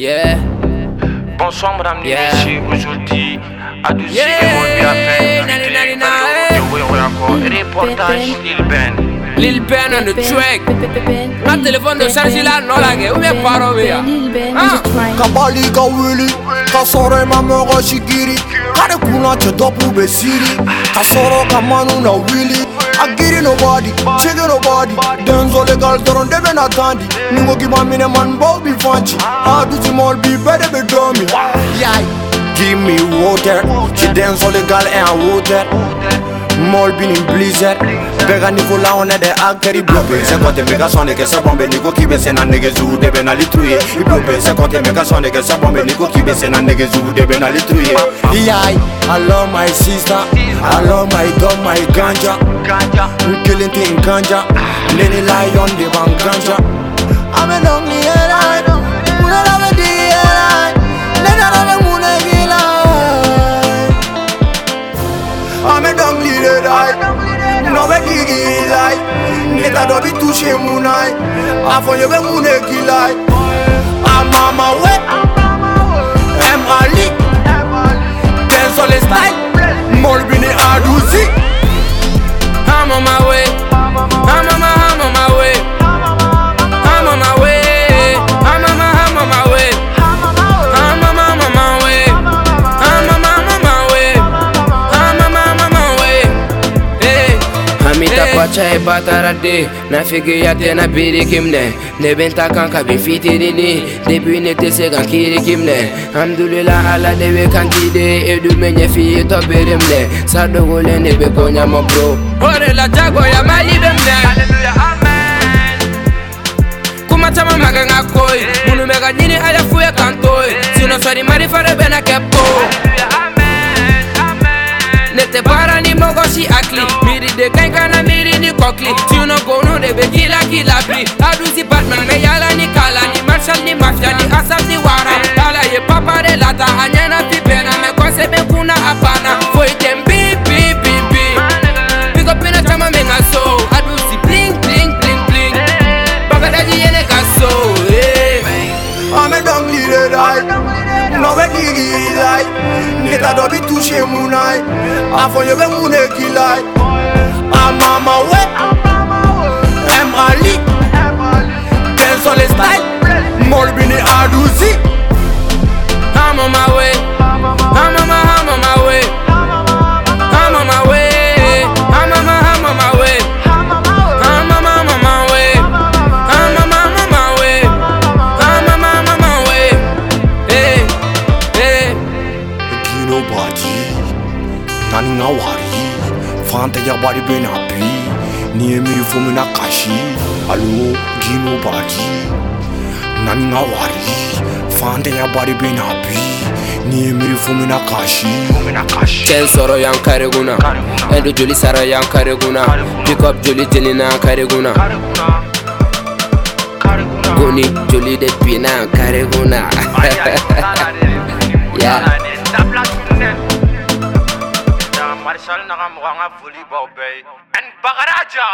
Yeah. Bonsoir madame Yeah. Nishi, aujourd'hui, Adouzy Yeah. et mon lui a fait Nani, inviter nani, Fabio nani. de Wewe encore, reportage Lil Ben. Lil Ben on the track. Ma téléphone de charge là, non la gueule. Ou bien paro ya. Ah. ka bali ka wuli ka sɔrɔ i ma mɔgɔ si giri k'ale kunna cɛ dɔpu bɛ siri ka sɔrɔ ka manu na wuli a giri nobody sege nobody denzo legal dɔrɔn de bɛ na tandi Ni go give me the man bow be fancy How do you all be better be dummy. Yeah Give me water. She dance all the girl and water. Mol bin in blizzard. Bega niko la on est des hackers bloqués C'est quand tes méga sont négés ça bombe niko qui baisse na négé zou de ben ali tué Il bloqué c'est quand tes méga sont négés ça bombe niko qui baisse na négé zou de ben ali tué Yeah I love my sister. I love my dog my ganja. We killing thing ganja. Lenny lion they want ganja. An bɛ dɔnkili yɛlɛ Munna la bɛ digi yɛlɛ Ne nana bɛ mun de k'i la An de da N'o bɛ digi i la Ne ta dɔ bi touche mun na A fɔ n ye bɛ Wacha e ibata rade Na figi ya te na biri kimne. Ne ben takan ka bin fitirini Debi ne te se kan kiri kimne. Hamdulillah ala dewe kan gide Edu menye fiye to birimle Sado gole ne be konya mo bro. Ore la jago ya mali bemne Hallelujah amen. Kuma chama maga ngakoi Munu mega nini ala fuye kantoi. Sino sorry mari fare bena kepo. Hallelujah. Bekila kila pri Adusi Batman me yala ni kala Ni Marshall ni mafia ni asap ni wara Tala ye papa de lata anyana pipena Mekose mekuna apana. Foite mbi bi bi bi Pick up in chama menga so Adusi bling bling bling bling. Baba daji yene kaso eh. Ame dong li de dai. Nove kiri ilai Neta dobi touche mounai. Afon yo be moune kilai I'm on jalousie. I'm on my way. I'm on my, I'm on my, I'm on my way. I'm on my way. I'm on my, I'm on my way. 나는 나와리 판타야 바리 베나비 니에미 후문 아카시 알로 기노바리 Ni ye miiri fo min na kasi Alo Gino Badi Nani nga wari Fanta ya bari bɛ na bi Ni ye miiri fo min na kasi Mina kashi. Ken sɔrɔ yan kare kunna Ɛndu joli sara yan kare kunna Pick up joli jenina yan kare kunna Kariguna. Kariguna. Goni joli de binna yan kare kunna Ay, ay, tala de. Yeah. Tala de. Da place net. Da Marshal na ka mukha nga foli baw bɛɛ. And Bagaraja.